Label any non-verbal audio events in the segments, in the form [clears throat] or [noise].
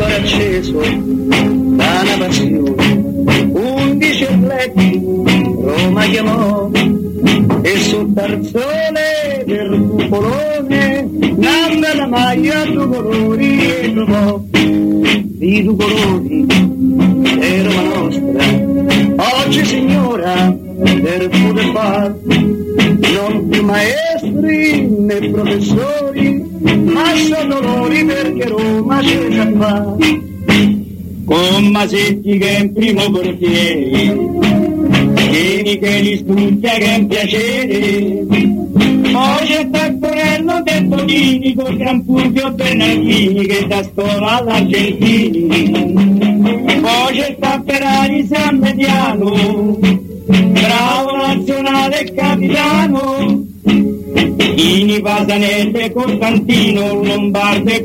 Ancora acceso da una passione. Undici atleti Roma chiamò e sul tarzone del cupolone nanda la maglia due colori e trovò di due colori è Roma nostra. Oggi signora per poter far non più maestri né professori, ma sono loro perché Roma c'è già fa. Con Masetti che è in primo portiere, Vieni che li studia che è un piacere. Poi c'è Taccorello De Bonini con Fulvio Bernardini che da scuola all'Argentini. Poi c'è Tapperari San Mediano, bravo nazionale capitano. Ini Pasanelle Costantino, Lombarde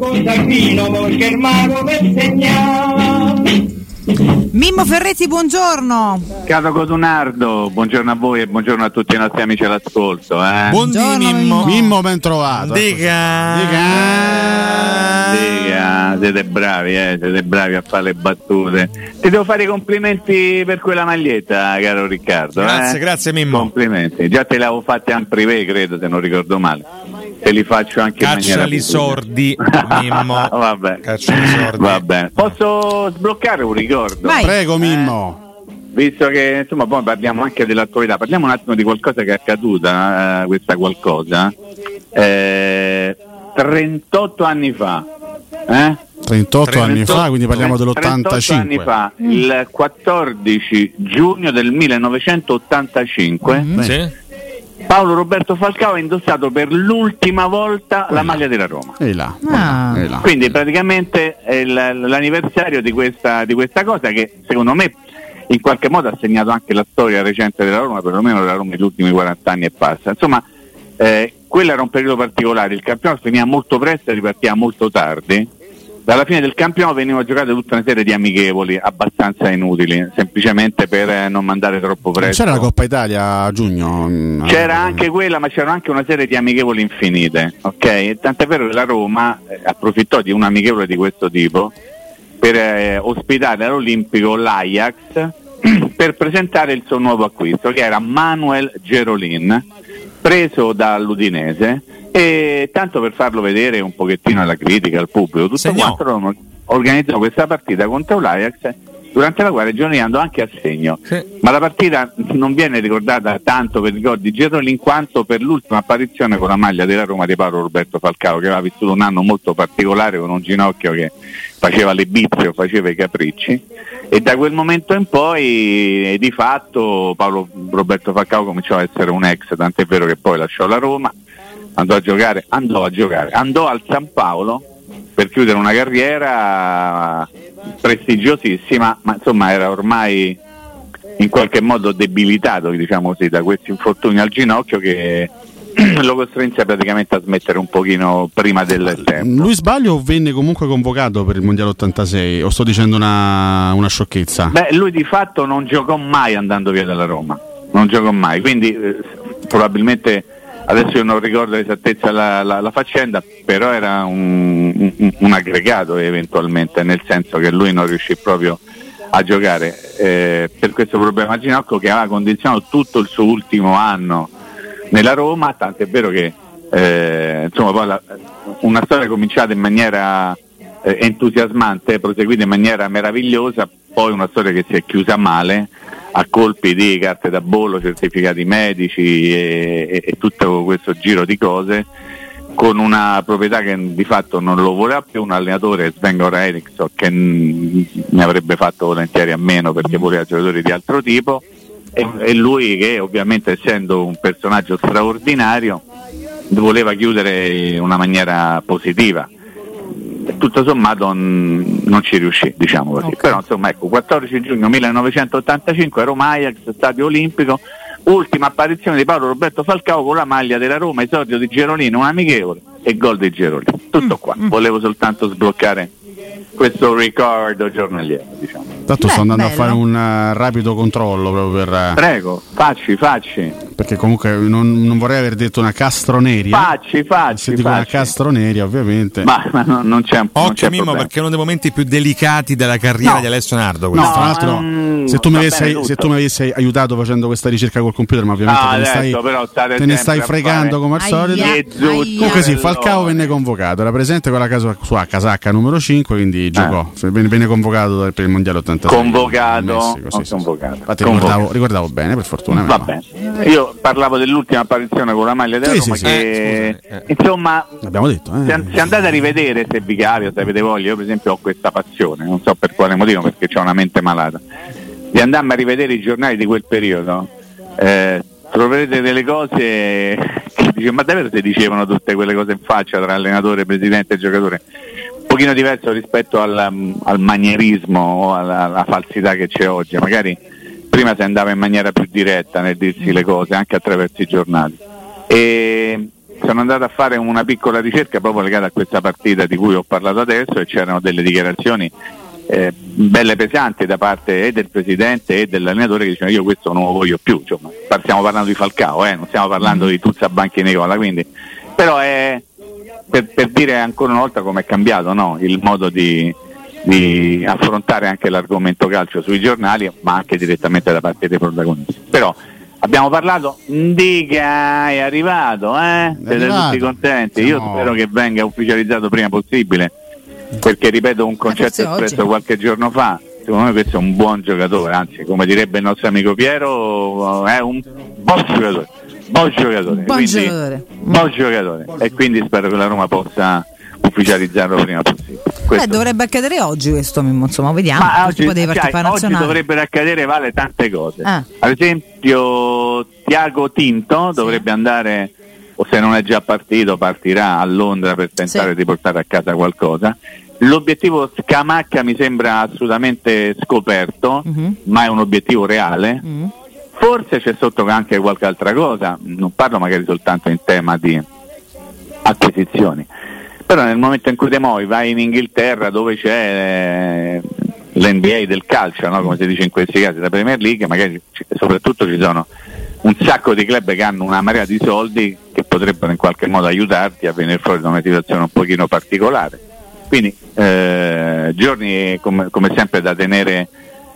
mago per segnare. Mimmo Ferretti, buongiorno. Caro Codunardo, buongiorno a voi e buongiorno a tutti i nostri amici all'ascolto. Eh. Buongiorno, Mimmo. Mimmo. Mimmo ben trovato. Dica. Dica, siete bravi, eh, siete bravi a fare le battute. Ti devo fare i complimenti per quella maglietta, caro Riccardo. Grazie, eh. grazie Mimmo. Complimenti. Già te l'avevo fatti in privé, credo, se non ricordo male. Te li faccio anche in maniera Cacciali pubblica. sordi, Mimmo. [laughs] Vabbè. Cacciali sordi. Va bene. Posso sbloccare un ricordo? Vai. Prego Mimmo. Visto che insomma poi parliamo anche dell'attualità, parliamo un attimo di qualcosa che è accaduta, eh, questa qualcosa. Eh, 38 anni fa, eh? 38 anni fa, quindi parliamo 38 anni dell'85. fa, il 14 giugno del 1985, Mm. Sì? Paolo Roberto Falcao ha indossato per l'ultima volta la maglia della Roma. E là. Ah. e là. Quindi praticamente è l'anniversario di questa, di questa cosa che secondo me in qualche modo ha segnato anche la storia recente della Roma, perlomeno della Roma negli ultimi 40 anni e passa. Insomma, eh, quello era un periodo particolare, il campionato finiva molto presto e ripartiva molto tardi. Dalla fine del campionato venivano giocate tutta una serie di amichevoli abbastanza inutili, semplicemente per eh, non mandare troppo presto. C'era la Coppa Italia a giugno? mm, C'era ah, anche quella, ma c'era anche una serie di amichevoli infinite, ok? Tant'è vero che la Roma eh, approfittò di un amichevole di questo tipo per eh, ospitare all'Olimpico l'Ajax [clears throat] per presentare il suo nuovo acquisto, che era Manuel Gerolin, preso dall'Udinese, e tanto per farlo vedere un pochettino alla critica, al pubblico, tutto Segnò. quanto organizzò questa partita contro l'Ajax durante la quale Giorni andò anche a segno. Sì. Ma la partita non viene ricordata tanto per i ricordi di Gerolin quanto per l'ultima apparizione con la maglia della Roma di Paolo Roberto Falcao, che aveva vissuto un anno molto particolare con un ginocchio che faceva le bizze o faceva i capricci. E da quel momento in poi eh, di fatto Paolo Roberto Falcao cominciò a essere un ex, tant'è vero che poi lasciò la Roma, andò a giocare, andò a giocare, andò al San Paolo per chiudere una carriera prestigiosissima, ma insomma era ormai in qualche modo debilitato diciamo così, da questi infortuni al ginocchio che [clears throat] lo costrinse praticamente a smettere un pochino prima del tempo. Lui sbaglio o venne comunque convocato per il Mondiale 86? O sto dicendo una, una sciocchezza? Beh, lui di fatto non giocò mai andando via dalla Roma, non giocò mai, quindi eh, probabilmente adesso io non ricordo esattezza la, la- la faccenda, però era un, un- un aggregato eventualmente, nel senso che lui non riuscì proprio a giocare. Eh, per questo problema al ginocchio che aveva condizionato tutto il suo ultimo anno nella Roma, tant'è vero che eh, insomma, poi la- una storia cominciata in maniera eh, entusiasmante, proseguita in maniera meravigliosa, poi una storia che si è chiusa male a colpi di carte da bollo, certificati medici e, e- e tutto questo giro di cose con una proprietà che di fatto non lo voleva più, un allenatore Sven Goran Eriksson che ne avrebbe fatto volentieri a meno perché voleva giocatori di altro tipo. E, e lui che ovviamente essendo un personaggio straordinario voleva chiudere in una maniera positiva tutto sommato mm, non ci riuscì, diciamo così. Ok. Però insomma ecco, 14 giugno 1985 Roma Ajax, Stadio Olimpico, ultima apparizione di Paolo Roberto Falcao con la maglia della Roma, esordio di Gerolino, un amichevole e gol di Gerolino. Tutto qua, volevo soltanto sbloccare questo ricordo giornaliero, diciamo. Tanto Beh, sto andando bello. a fare un eh, rapido controllo proprio per. eh, Prego, facci, facci, perché comunque non, non vorrei aver detto una castroneria. facci, Se facci, dico una facci. castroneria, ovviamente. Ma, ma no, non c'è non Occhio c'è Mimmo problema. perché è uno dei momenti più delicati della carriera No. di Alessio Nardo. No, tra l'altro, mm, se, tu mi avessi, bene tutto. se tu mi avessi aiutato facendo questa ricerca col computer, ma ovviamente Ah, te ne stai, adesso però state te ne stai fregando come al solito. Comunque sì. Falcao venne convocato, era presente con la casa, sua casacca numero 5, quindi giocò, Eh. venne, venne convocato per il Mondiale 86. Convocato, Messico, sì, ho sì, sì. convocato. Infatti Convocato. ricordavo, ricordavo bene, per fortuna. Va bene. Io parlavo dell'ultima apparizione con la maglia della Sì, Roma sì, sì. che Eh, eh. insomma detto, eh. se, an- se andate a rivedere se vi capita, se avete voglia, io per esempio ho questa passione, non so per quale motivo perché ho una mente malata, di andarmi a rivedere i giornali di quel periodo, eh, troverete delle cose [laughs] che dice, ma davvero si dicevano tutte quelle cose in faccia tra allenatore, presidente e giocatore? Un pochino diverso rispetto al, al manierismo o alla, alla falsità che c'è oggi, magari prima si andava in maniera più diretta nel dirsi le cose anche attraverso i giornali. E sono andato a fare una piccola ricerca proprio legata a questa partita di cui ho parlato adesso e c'erano delle dichiarazioni eh, belle pesanti da parte e del presidente e dell'allenatore che dicevano io questo non lo voglio più, insomma, stiamo parlando di Falcao, eh, non stiamo parlando di Tuzza Banchi Nicola, quindi però è per, per dire ancora una volta come è cambiato no? il modo di, di affrontare anche l'argomento calcio sui giornali, ma anche direttamente da parte dei protagonisti. Però abbiamo parlato, dica, è arrivato, eh? Siete arrivato. tutti contenti? Io No. spero che venga ufficializzato prima possibile, perché ripeto un concetto forse oggi. espresso qualche giorno fa. Secondo me questo è un buon giocatore, anzi, come direbbe il nostro amico Piero, è un buon giocatore. Buon giocatore. Buon quindi- giocatore. buon giocatore. E quindi spero che la Roma possa ufficializzarlo prima possibile. Questo- dovrebbe accadere oggi questo, Mimmo, insomma, vediamo. ma oggi, partecipare oggi dovrebbero accadere vale tante cose. Ah. Ad esempio Tiago Tinto dovrebbe andare, o se non è già partito, partirà a Londra per tentare Sì. di portare a casa qualcosa. L'obiettivo Scamacca mi sembra assolutamente scoperto, Mhm. ma è un obiettivo reale. Mm. Forse c'è sotto anche qualche altra cosa, non parlo magari soltanto in tema di acquisizioni, però nel momento in cui te muovi vai in Inghilterra dove c'è eh, l'NBA del calcio, no? come si dice in questi casi, la Premier League, magari ci- soprattutto ci sono un sacco di club che hanno una marea di soldi che potrebbero in qualche modo aiutarti a venire fuori da una situazione un pochino particolare. Quindi eh, giorni come, come sempre da tenere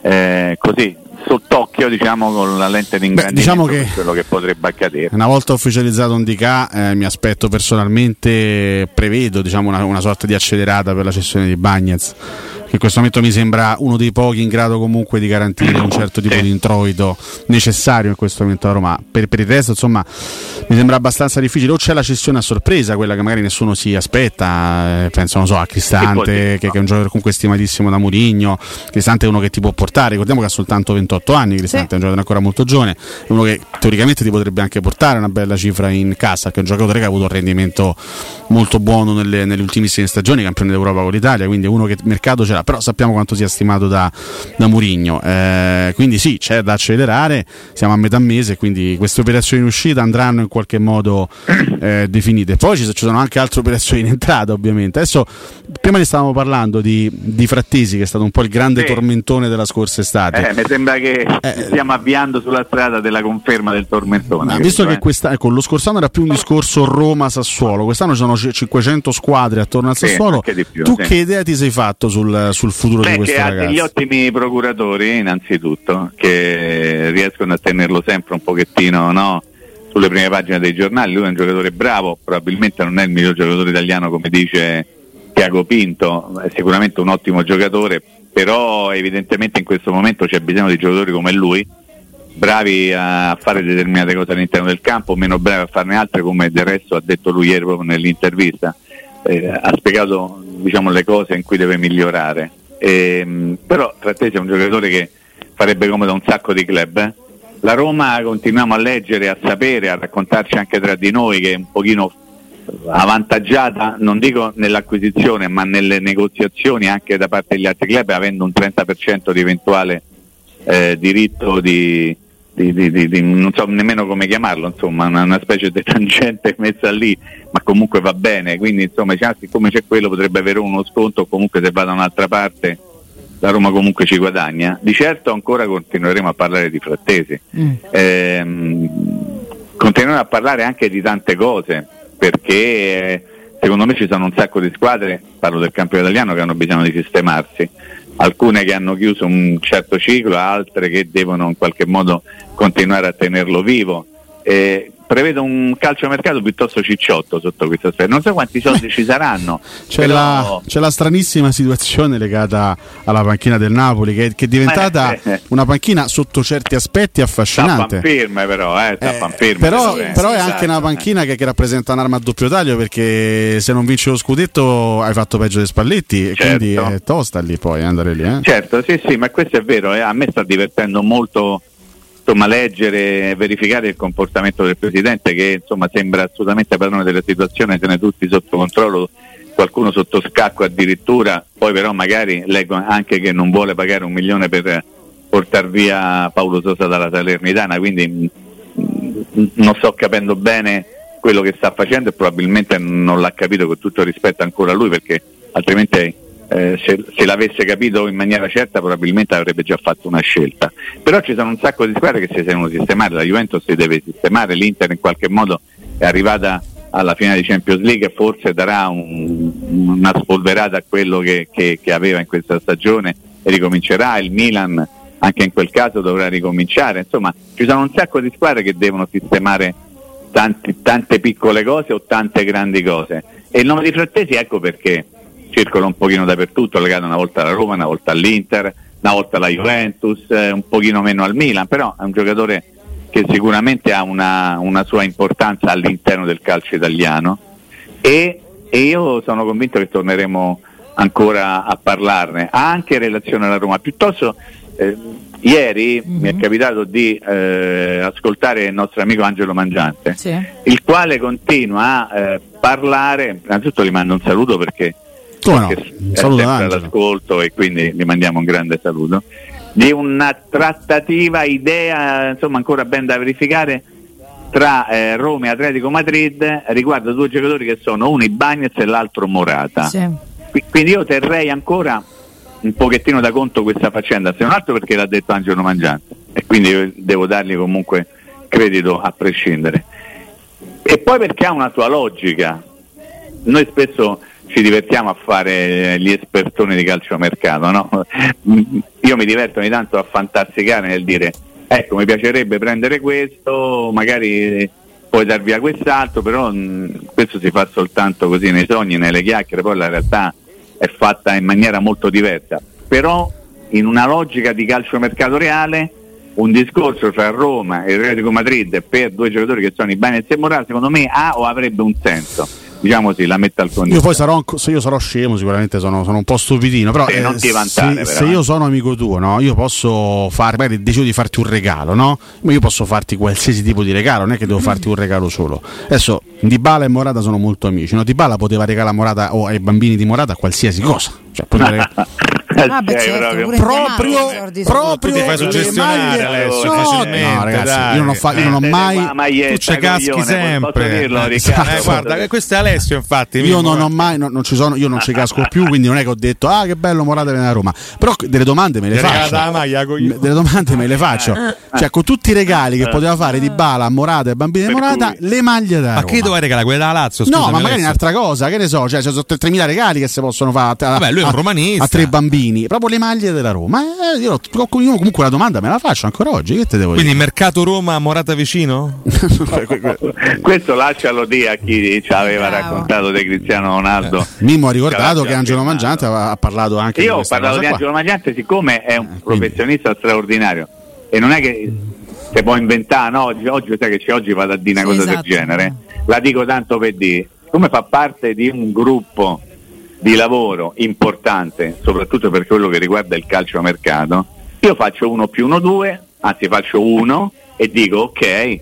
eh, così sott'occhio diciamo con la lente di ingrandimento diciamo che- quello che potrebbe accadere. Una volta ufficializzato un DK, eh, mi aspetto personalmente, prevedo diciamo, una, una sorta di accelerata per la cessione di Bagnez, che in questo momento mi sembra uno dei pochi in grado comunque di garantire un certo tipo Sì. di introito necessario in questo momento a Roma. Per, per il resto, insomma, mi sembra abbastanza difficile. O c'è la cessione a sorpresa, quella che magari nessuno si aspetta, eh, penso non so, a Cristante, che, che è un giocatore comunque stimatissimo da Murigno. Cristante è uno che ti può portare, ricordiamo che ha soltanto 28 anni, Cristante Sì. è un giocatore ancora molto giovane, è uno che teoricamente ti potrebbe anche portare una bella cifra in cassa, che è un giocatore che ha avuto un rendimento molto buono nelle, nelle ultimissime stagioni, campione d'Europa con l'Italia, quindi è uno che il mercato ce l'ha, però sappiamo quanto sia stimato da, da Murigno. Eh, quindi sì, c'è da accelerare, siamo a metà mese, quindi queste operazioni in uscita andranno in qualche modo eh, definite. Poi ci, ci sono anche altre operazioni in entrata, ovviamente. Adesso, prima ne stavamo parlando di, di Frattesi, che è stato un po' il grande Sì. tormentone della scorsa estate. Eh, mi sembra che Eh, ci stiamo avviando sulla strada della conferma del tormentone. Visto che eh. questa, ecco, lo scorso anno era più un discorso Roma-Sassuolo, quest'anno ci sono c- 500 squadre attorno al Sì, Sassuolo. più, tu sì. che idea ti sei fatto sul, sul futuro di Beh, questo che ha ragazzo? degli ottimi procuratori innanzitutto che riescono a tenerlo sempre un pochettino no, sulle prime pagine dei giornali. Lui è un giocatore bravo, probabilmente non è il miglior giocatore italiano come dice Tiago Pinto, è sicuramente un ottimo giocatore, però evidentemente in questo momento c'è bisogno di giocatori come lui, bravi a fare determinate cose all'interno del campo, meno bravi a farne altre come del resto ha detto lui ieri proprio nell'intervista. Eh, ha spiegato diciamo, le cose in cui deve migliorare. Ehm, però Frattesi è un giocatore che farebbe comodo a un sacco di club. eh. La Roma continuiamo a leggere, a sapere, a raccontarci anche tra di noi che un pochino avvantaggiata, non dico nell'acquisizione, ma nelle negoziazioni anche da parte degli altri club, avendo un 30% di eventuale eh, diritto di, di, di, di, non so nemmeno come chiamarlo, insomma, una, una, specie di [laughs] tangente messa lì, ma comunque va bene, quindi insomma, diciamo, siccome c'è quello potrebbe avere uno sconto, comunque se va da un'altra parte la Roma comunque ci guadagna. Di certo ancora continueremo a parlare di frattesi. Mm. Ehm, continueremo a parlare anche di tante cose, perché eh, secondo me ci sono un sacco di squadre, parlo del campione italiano, che hanno bisogno di sistemarsi alcune che hanno chiuso un certo ciclo, altre che devono in qualche modo continuare a tenerlo vivo. Eh, prevedo un calciomercato piuttosto cicciotto sotto questo aspetto. Non so quanti [laughs] soldi ci saranno. C'è, però... la, c'è, la, stranissima situazione legata alla panchina del Napoli, che, che è diventata eh, una panchina sotto certi aspetti affascinante. Firme però, eh, eh, firme, però, però, però è anche una panchina che, che, rappresenta un'arma a doppio taglio perché se non vinci lo scudetto hai fatto peggio dei Spalletti certo. quindi è tosta lì poi andare lì. Eh. Certo, sì, sì, ma questo è vero. Eh. A me sta divertendo molto insomma, leggere e verificare il comportamento del Presidente che insomma, sembra assolutamente padrone della situazione, tiene tutti sotto controllo, qualcuno sotto scacco addirittura, poi però magari leggo anche che non vuole pagare un milione per portare via Paolo Sosa dalla Salernitana, quindi mh, mm, non sto capendo bene quello che sta facendo e probabilmente non l'ha capito con tutto rispetto ancora lui perché altrimenti eh, se, se, l'avesse capito in maniera certa probabilmente avrebbe già fatto una scelta. Però ci sono un sacco di squadre che si devono sistemare, la Juventus si deve sistemare, l'Inter in qualche modo è arrivata alla finale di Champions League e forse darà un, una spolverata a quello che, che, che, aveva in questa stagione e ricomincerà, il Milan anche in quel caso dovrà ricominciare, insomma ci sono un sacco di squadre che devono sistemare tanti, tante piccole cose o tante grandi cose. E il nome di Frattesi ecco perché circola un pochino dappertutto, legato una volta alla Roma, una volta all'Inter, una volta alla Juventus, eh, un pochino meno al Milan, però è un giocatore che sicuramente ha una, una sua importanza all'interno del calcio italiano e, e, io sono convinto che torneremo ancora a parlarne, anche in relazione alla Roma. Piuttosto eh, ieri mm-hmm. mi è mhm. capitato di eh, ascoltare il nostro amico Angelo Mangiante, sì. il quale continua a eh, parlare, innanzitutto gli mando un saluto perché come no? Un saluto all'ascolto e quindi gli mandiamo un grande saluto. Di una trattativa, idea, insomma ancora ben da verificare tra eh, Roma e Atletico Madrid riguardo due giocatori che sono uno Ibagnez e l'altro Morata. Sì. Quindi io terrei ancora un pochettino da conto questa faccenda, se non altro perché l'ha detto Angelo Mangiante e quindi devo dargli comunque credito a prescindere. E poi perché ha una sua logica. Noi spesso ci divertiamo a fare gli espertoni di calciomercato, no? [laughs] Io mi diverto ogni tanto a fantasticare nel dire ecco mi piacerebbe prendere questo, magari puoi dar via quest'altro, però mh, questo si fa soltanto così nei sogni, nelle chiacchiere, poi la realtà è fatta in maniera molto diversa. Però in una logica di calciomercato reale un discorso tra Roma e il Atletico Madrid per due giocatori che sono i Bagnets e Morale secondo me ha o avrebbe un senso diciamo sì, la metta al condizione. Io poi sarò, se io sarò scemo, sicuramente sono, sono un po' stupidino, però, eh, vantare, se, se, io sono amico tuo, no? io posso fare, magari decido di farti un regalo, no? Ma io posso farti qualsiasi tipo di regalo, non è che devo farti un regalo solo. Adesso Dybala e Morata sono molto amici, no? Dybala poteva regalare a Morata o ai bambini di Morata qualsiasi cosa. Cioè, [laughs] Ah, beh, certo, proprio, proprio ti fai suggestionare Alessio no, facilmente no, ragazzi, dai. io non, fa, io non ho mai tu ci caschi sempre. dirlo, Riccardo, eh, guarda questo è Alessio infatti io non ho mai non, non ci sono io non ci casco più quindi non è che ho detto ah che bello Morata viene a Roma. Però delle domande me le faccio. delle domande me le faccio. Cioè con tutti i regali che poteva fare di Bala Morata e bambini di Morata le maglie da ma che doveva regalare? Quella da Lazio no ma magari un'altra cosa che ne so cioè ci sono 3.000 regali che si possono fare è un romanista. a tre bambini Mancini, proprio le maglie della Roma. Eh, io, io, comunque la domanda me la faccio ancora oggi. Che te devo Quindi dire? mercato Roma, Morata vicino? [laughs] Questo lascialo dire a chi ci aveva Bravo. raccontato di Cristiano Ronaldo. Eh, Mimmo ha ricordato che Angelo Mangiante ha parlato anche io di Io ho parlato di Angelo Mangiante siccome è un eh, professionista quindi. straordinario e non è che si può inventare, no? Oggi, oggi sai che c'è, oggi vado a dire una sì, cosa esatto. del genere. La dico tanto per dire, come fa parte di un gruppo di lavoro importante, soprattutto per quello che riguarda il calcio a mercato, io faccio uno più uno due, anzi faccio uno e dico ok,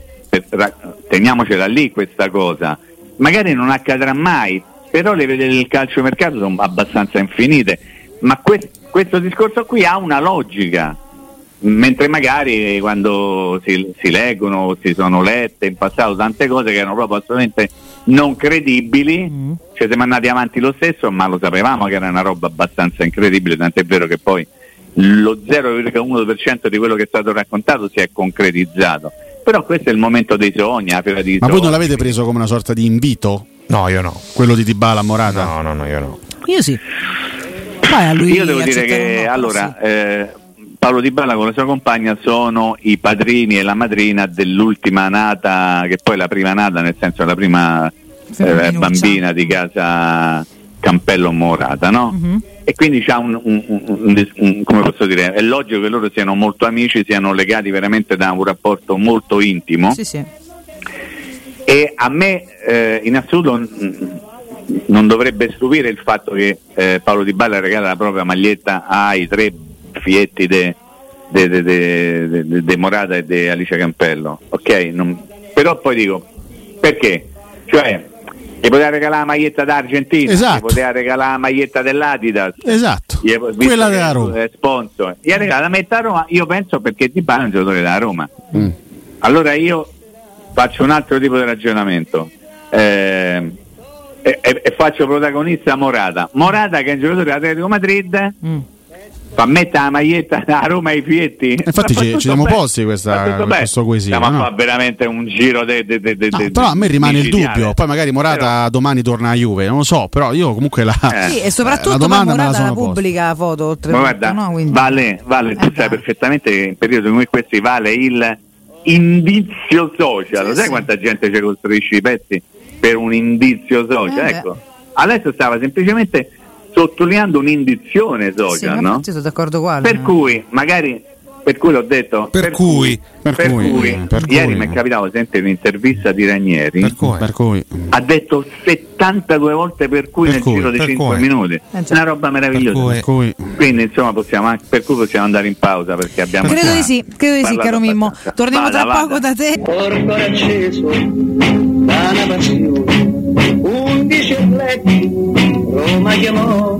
teniamocela lì questa cosa, magari non accadrà mai, però le vede del calciomercato sono abbastanza infinite, ma que- questo discorso qui ha una logica, mentre magari quando si, si leggono, si sono lette in passato tante cose che erano proprio assolutamente non credibili, mm. ci siamo andati avanti lo stesso, ma lo sapevamo che era una roba abbastanza incredibile, tant'è vero che poi lo 0,1% di quello che è stato raccontato si è concretizzato. Però questo è il momento dei sogni, la fiera di Ma voi non l'avete preso come una sorta di invito? No, io no. Quello di Dybala Morata? No, no, no, io no. Io sì. io devo dire che allora eh, Paolo Di Balla con la sua compagna sono i padrini e la madrina dell'ultima nata, che poi è la prima nata, nel senso la prima eh, bambina di casa Campello Morata, no? Uh-huh. E quindi c'ha un, un, un, un, come posso dire, è logico che loro siano molto amici, siano legati veramente da un rapporto molto intimo. Sì, sì. E a me eh, in assoluto non dovrebbe stupire il fatto che eh, Paolo Di Balla regala la propria maglietta ai tre fietti de, de, de, de Morata e di Alice Campello, ok? Non, però poi dico, perché? Cioè, gli poteva regalare la maglietta d'Argentina, esatto. gli poteva regalare la maglietta dell'Adidas, esatto. gli, quella della Roma. Sponsor. Gli ha regalato la maglietta Roma, io penso perché Di Bala è un giocatore della Roma. Mm. Allora io faccio un altro tipo di ragionamento. Eh, e, e, faccio protagonista Morata. Morata che è un giocatore dell'Atletico Madrid mm fa mettere la maglietta [laughs] a Roma ai fietti. Infatti ci, ci siamo posti questa, questo quesito. Stiamo no? a fare veramente un giro de, de, de, no, Però a me rimane il dubbio, poi magari Morata però... domani torna a Juve, non lo so, però io comunque la, eh. sì, e soprattutto la domanda Morata la pubblica foto oltre Ma guarda, no? Quindi... Vale, vale eh, tu sai perfettamente che in periodi come questi vale il indizio social, sì, sai sì. quanta gente ci costruisce i pezzi per un indizio social? Eh, ecco, adesso stava semplicemente sottolineando un'indizione social, sì, no? sono d'accordo quale, Per cui magari per cui l'ho detto per, per cui, per, per cui, cui per ieri mi è capitato sentire un'intervista di Ranieri per cui, ha detto 72 volte per cui nel giro di 5 minuti. Eh, una roba meravigliosa. Quindi insomma possiamo anche, per cui possiamo andare in pausa perché abbiamo credo di sì credo di sì caro Mimmo. torniamo vada, tra vada. poco da te. Porto acceso da una passione undici letti Roma chiamò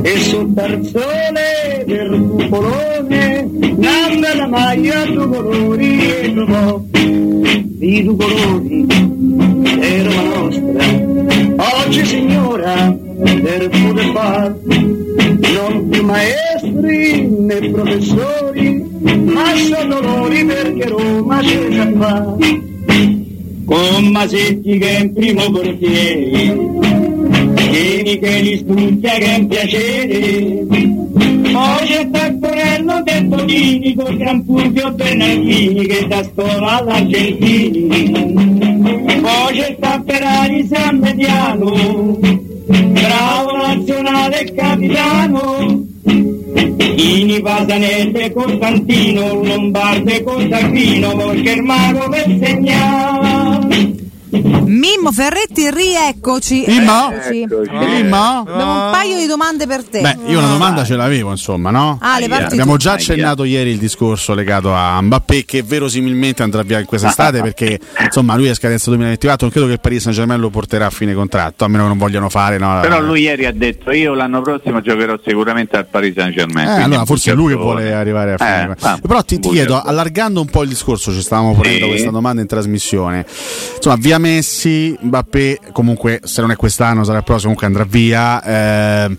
e sul tarzone del cupolone nanda la maglia due colori e trovò. Di due colori è Roma nostra. Oggi signora per poter far non più maestri né professori ma sono loro perché Roma c'è già qua con Masetti che è in primo portiere Vieni che li studia che è un piacere. Poi c'è Taccorello De Tonini con Gran Fulvio Bernardini che da scuola all'Argentini. Poi c'è Tapperari San Mediano, bravo nazionale capitano. Ini Pasanese Costantino, Lombarde Costantino, Germano per segnare. Mimmo Ferretti, rieccoci. Mimmo? Eccoci. Mimmo? Abbiamo un paio di domande per te. Beh, io una domanda ce l'avevo, insomma, no? Ah, Abbiamo già accennato ieri il discorso legato a Mbappé che verosimilmente andrà via in quest'estate perché insomma lui è scadenza 2024, non credo che il Paris Saint-Germain lo porterà a fine contratto, a meno che non vogliano fare, no? Però lui ieri ha detto "Io l'anno prossimo giocherò sicuramente al Paris Saint-Germain". Eh, allora forse è lui che vuole arrivare a fine. Eh, ah, Però ti, ti chiedo, allargando un po' il discorso, ci stavamo ponendo sì. questa domanda in trasmissione. Insomma, via Messi, Mbappé comunque se non è quest'anno sarà il prossimo comunque andrà via eh,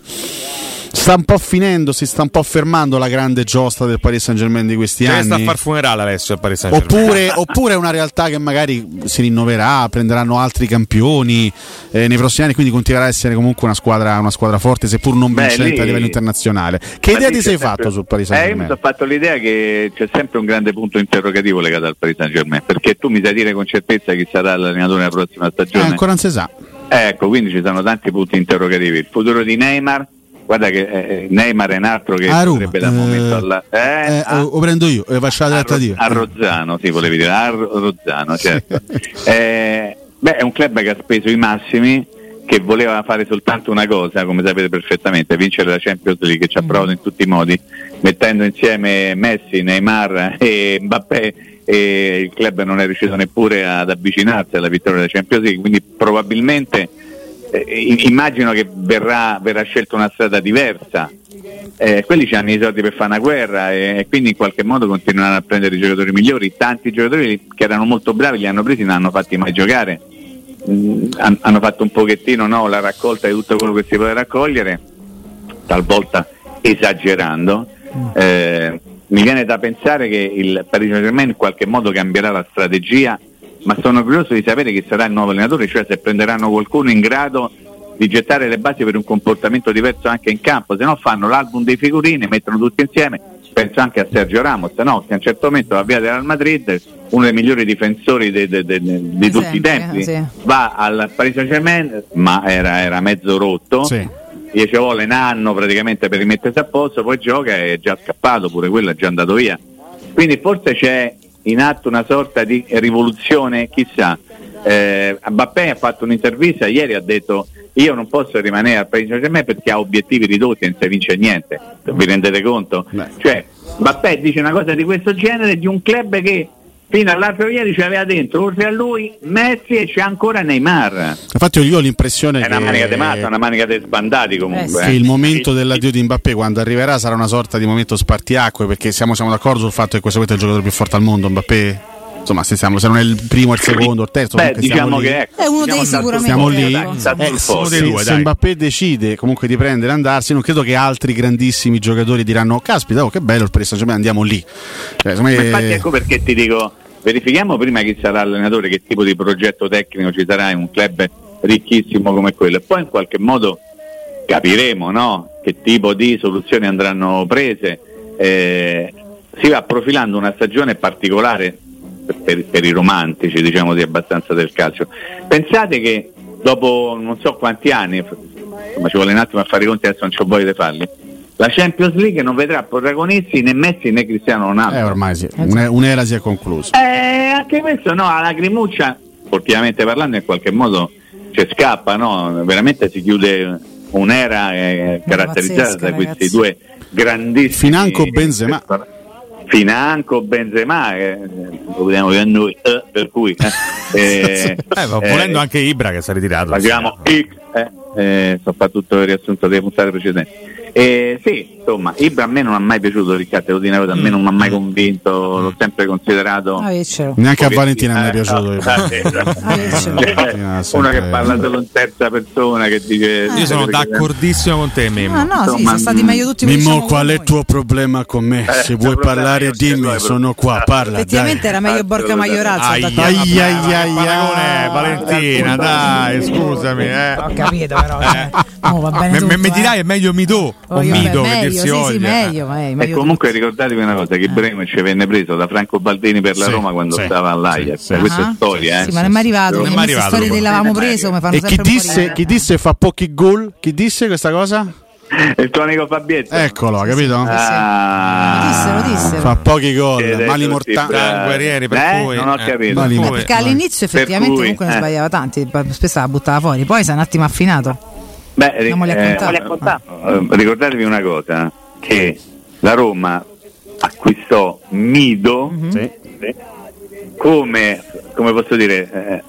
sta un po' finendo, si sta un po' fermando la grande giostra del Paris Saint Germain di questi cioè anni. sta a far funerale adesso il Paris Saint Germain. Oppure, [laughs] oppure, è una realtà che magari si rinnoverà, prenderanno altri campioni eh, nei prossimi anni, quindi continuerà a essere comunque una squadra, una squadra forte, seppur non vincente Beh, a livello internazionale. Che idea ti sei sempre... fatto sul Paris Saint Germain? Eh, io mi sono fatto l'idea che c'è sempre un grande punto interrogativo legato al Paris Saint Germain, perché tu mi sai dire con certezza chi sarà l'allenatore nella prossima stagione? Eh, ancora non si sa. Ecco, quindi ci sono tanti punti interrogativi. Il futuro di Neymar, guarda che eh, eh Neymar è un altro che a potrebbe dal momento alla... Eh, eh, a, lo prendo io, e faccio la trattativa. A, Rozzano, sì, volevi dire, a Rozzano, certo. [laughs] eh, beh, è un club che ha speso i massimi, che voleva fare soltanto una cosa, come sapete perfettamente, vincere la Champions League, che ci ha provato in tutti i modi, mettendo insieme Messi, Neymar [laughs] e Mbappé e il club non è riuscito neppure ad avvicinarsi alla vittoria della Champions League, quindi probabilmente eh, immagino che verrà, verrà, scelta una strada diversa. Eh, quelli hanno i soldi per fare una guerra e, e, quindi in qualche modo continueranno a prendere i giocatori migliori. Tanti giocatori che erano molto bravi li hanno presi, non hanno fatti mai giocare. Mm, hanno fatto un pochettino no, la raccolta di tutto quello che si poteva raccogliere, talvolta esagerando. Eh, mi viene da pensare che il Paris Saint Germain in qualche modo cambierà la strategia, ma sono curioso di sapere chi sarà il nuovo allenatore, cioè se prenderanno qualcuno in grado di gettare le basi per un comportamento diverso anche in campo, se no fanno l'album dei figurini, mettono tutti insieme, penso anche a Sergio Ramos, no? che a un certo momento va via del Madrid, uno dei migliori difensori de, de, de, di tutti i tempi, sì. va al Paris Saint Germain, ma era, era mezzo rotto. Sì gli ci vuole un anno praticamente per rimettersi a posto, poi gioca e è già scappato, pure quello è già andato via. Quindi forse c'è in atto una sorta di rivoluzione, chissà. Eh, Mbappé ha fatto un'intervista ieri ha detto io non posso rimanere al Paris Saint Germain perché ha obiettivi ridotti e non si vince niente, vi rendete conto? Beh. Cioè Mbappé dice una cosa di questo genere di un club che fino all'altro ieri ci aveva dentro oltre a lui Messi e c'è ancora Neymar. Infatti io ho l'impressione è che una manica di massa una manica di sbandati comunque eh, che il momento dell'addio di Mbappé quando arriverà sarà una sorta di momento spartiacque perché siamo, siamo d'accordo sul fatto che questo è il giocatore più forte al mondo Mbappé insomma se, siamo, se non è il primo, il secondo, il terzo, Beh, diciamo che è uno dei sicuramente. Siamo lì. Eh, se, se Mbappé decide comunque di prendere e andarsi, non credo che altri grandissimi giocatori diranno: Caspita, oh, che bello il Paris andiamo lì. Cioè, me... Infatti, ecco perché ti dico verifichiamo prima chi sarà l'allenatore, che tipo di progetto tecnico ci sarà in un club ricchissimo come quello e poi in qualche modo capiremo no? che tipo di soluzioni andranno prese. Eh, si va profilando una stagione particolare per, per, i romantici, diciamo di abbastanza del calcio. Pensate che dopo non so quanti anni, insomma ci vuole un attimo a fare i conti, adesso non c'ho voglia di farli, la Champions League non vedrà protagonisti né Messi né Cristiano Ronaldo. Eh, ormai sì, un'era si è conclusa. Eh, anche questo no, la lacrimuccia, sportivamente parlando, in qualche modo ci scappa, no? Veramente si chiude un'era eh, caratterizzata da questi ragazzi. due grandissimi. Financo Benzema. Financo Benzema, eh, lo vediamo che noi, eh, per cui. Eh, [laughs] eh, volendo anche Ibra che si è ritirato. Parliamo X, eh, eh, so fa tutto il riassunto delle puntate precedenti. Eh, sì, insomma, Ibra a me non ha mai piaciuto Riccardo Rodinero, a me non mi ha mai mm. convinto, l'ho sempre considerato. Ah, Neanche a Valentina mi è piaciuto. Eh, [laughs] ah, uno che parla solo in terza persona che dice. Io sono d'accordissimo con te, Mimmo. Ah, no, sì, sono stati meglio tutti Mimmo, diciamo qual è il tuo problema con me? Eh, Se vuoi parlare, dimmi, sono qua, parla. Effettivamente era meglio Borca Maiorazzo. Ai ai ai Valentina, dai, scusami. Ho capito, però. Mi dirai è meglio Midò o Mido che dirsi sì, sì, meglio, meglio, e comunque ricordatevi una cosa che Bremovic venne preso da Franco Baldini per la sì, Roma quando sì, stava all'Ajax sì, questa uh-huh. è storia eh? sì, ma non è mai arrivato non è mai arrivato storie dell'avevamo preso e chi disse, chi disse fa pochi gol? Chi disse questa cosa? Il tuo amico Fabietto. Eccolo ha capito? Ah, lo disse lo disse fa pochi gol mali mortali guerrieri per eh, cui non ho capito. eh, perché all'inizio effettivamente comunque ne sbagliava tanti spesso la buttava fuori poi si è un attimo affinato. Beh, eh, eh, ricordatevi una cosa, che la Roma acquistò Mido mm-hmm. sì, come, come, posso dire, eh,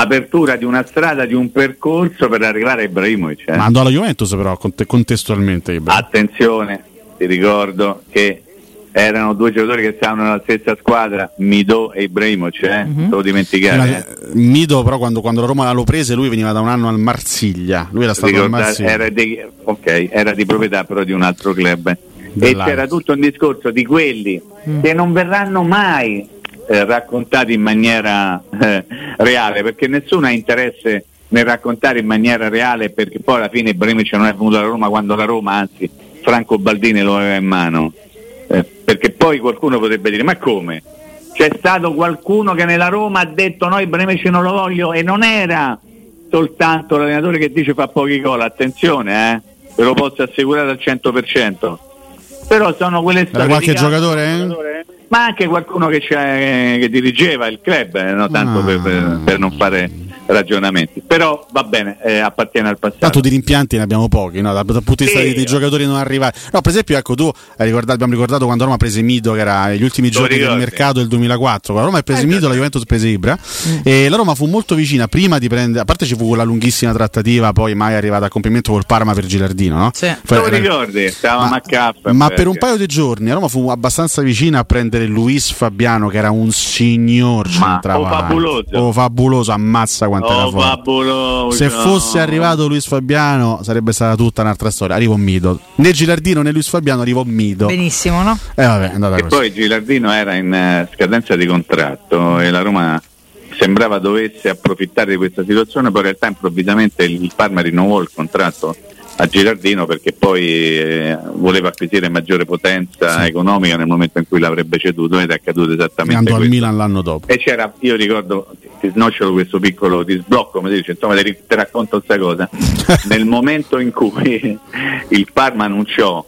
apertura di una strada, di un percorso per arrivare a Ibrahimovic. Eh. Ma andò alla Juventus però, contestualmente. Ibrahimovic. Attenzione, ti ricordo che erano due giocatori che stavano nella stessa squadra, Mido e Ibrahimovic, eh? mm-hmm. lo dimenticare. Eh. Mido però quando, quando, la Roma l'ha prese lui veniva da un anno al Marsiglia, lui era stato Ricordate, al Marsiglia. Era di, ok, era di proprietà però di un altro club. E c'era tutto un discorso di quelli mm. che non verranno mai eh, raccontati in maniera eh, reale, perché nessuno ha interesse nel raccontare in maniera reale, perché poi alla fine Ibrahimovic non è venuto alla Roma quando la Roma, anzi Franco Baldini lo aveva in mano eh, perché poi qualcuno potrebbe dire ma come? C'è stato qualcuno che nella Roma ha detto no Ibrahimovic non lo voglio e non era soltanto l'allenatore che dice fa pochi gol, attenzione eh, ve lo posso assicurare al 100%. Però sono quelle storie. Era qualche giocatore? Eh? Ma anche qualcuno che, che dirigeva il club, eh, no? tanto ah. per, per, per, non fare ragionamenti. Però va bene, eh, appartiene al passato. Tanto di rimpianti ne abbiamo pochi, no? dal, dal punto di vista dei, dei, giocatori non arrivati. No, per esempio, ecco, tu hai ricordato, abbiamo ricordato quando Roma prese Mido, che era gli ultimi Lo giorni del mercato del 2004. Quando Roma prese eh, Mido, la Juventus prese Ibra. Mm. E la Roma fu molto vicina prima di prendere. A parte ci fu quella lunghissima trattativa, poi mai arrivata a compimento col Parma per Gilardino, no? Sì. Poi, Lo ricordi? Stavamo a caffè. Ma per un paio di giorni a Roma fu abbastanza vicina a prendere Luis Fabiano, che era un signor centravanti. Oh, fabuloso. Oh, fabuloso, ammazza quanto oh, era forte. Fabuloso. Se fosse arrivato Luis Fabiano sarebbe stata tutta un'altra storia. Arrivo Mido. Né Gilardino né Luis Fabiano arrivo Mido. Benissimo, no? Eh, vabbè, e così. poi Gilardino era in uh, scadenza di contratto e la Roma sembrava dovesse approfittare di questa situazione, poi in realtà improvvisamente il Parma rinnovò il contratto a Girardino perché poi eh, voleva acquisire maggiore potenza sì. economica nel momento in cui l'avrebbe ceduto ed è accaduto esattamente Andò al Milan l'anno dopo. E c'era, io ricordo, ti snocciolo questo piccolo disblocco, come dice, insomma ti, ti racconto questa cosa, [laughs] nel momento in cui il Parma annunciò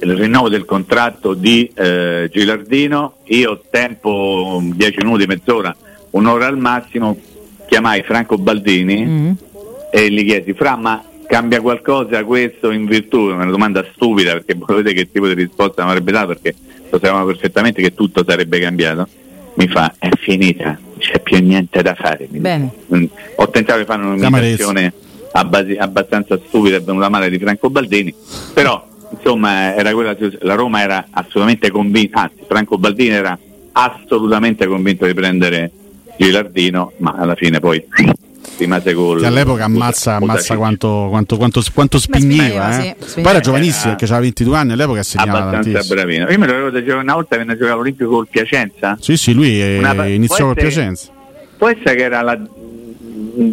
il rinnovo del contratto di eh, Gilardino, io tempo 10 minuti, mezz'ora, un'ora al massimo, chiamai Franco Baldini mm. e gli chiesi, Fra, ma cambia qualcosa questo in virtù? È una domanda stupida perché volete che tipo di risposta mi avrebbe dato perché lo sapevamo perfettamente che tutto sarebbe cambiato. Mi fa, è finita, non c'è più niente da fare. Mm. Ho tentato di fare un'imitazione abbastanza stupida e venuta male di Franco Baldini, però insomma era quella, la Roma era assolutamente convinta, anzi Franco Baldini era assolutamente convinto di prendere Gilardino, ma alla fine poi rimase gol. Che all'epoca ammazza, ammazza quanto, quanto, quanto, quanto spigneva. Eh. Sì, Poi era giovanissimo perché aveva 22 anni, all'epoca segnava abbastanza tantissimo. bravino. Io me lo ricordo una volta venne a giocare all'Olimpico col Piacenza. Sì, sì, lui una, iniziò col Piacenza. Può essere che era la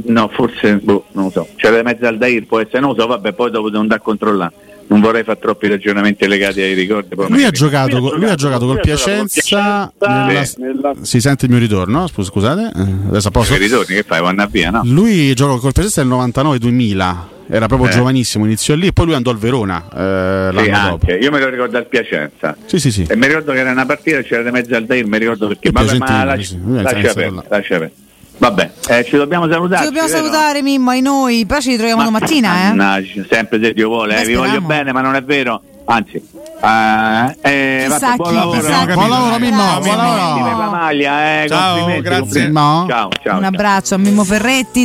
no, forse boh, non lo so. C'era mezzo Aldair, può essere, non lo so, vabbè, poi dopo devo andare a controllare non vorrei fare troppi ragionamenti legati ai ricordi. Lui ha, giocato, lui, lui ha giocato col Piacenza. Nella... Nella... Si sente il mio ritorno? Scusate, eh, adesso posso. Che ritorni che fai? Vanno via, no? Lui giocò col Piacenza nel 99-2000. Era proprio eh. giovanissimo, iniziò lì e poi lui andò al Verona eh, l'anno sì, dopo. Io me lo ricordo al Piacenza. Sì, sì, sì. E mi ricordo che era una partita, c'era di mezzo al Dair, mi ricordo perché. Vabbè, ma lascia, sì, lascia, lascia, lascia perdere. Vabbè, eh, ci dobbiamo salutare. Ci dobbiamo salutare, Mimmo, ai noi. Poi ci ritroviamo ma, domattina, eh? No, sempre se Dio vuole, eh, vi voglio bene, ma non è vero. Anzi, uh, eh, vabbè, buon, lavoro. buon lavoro, Mimmo. Buon lavoro. La maglia, eh, ciao, grazie. Ciao, ciao. Un abbraccio a Mimmo Ferretti.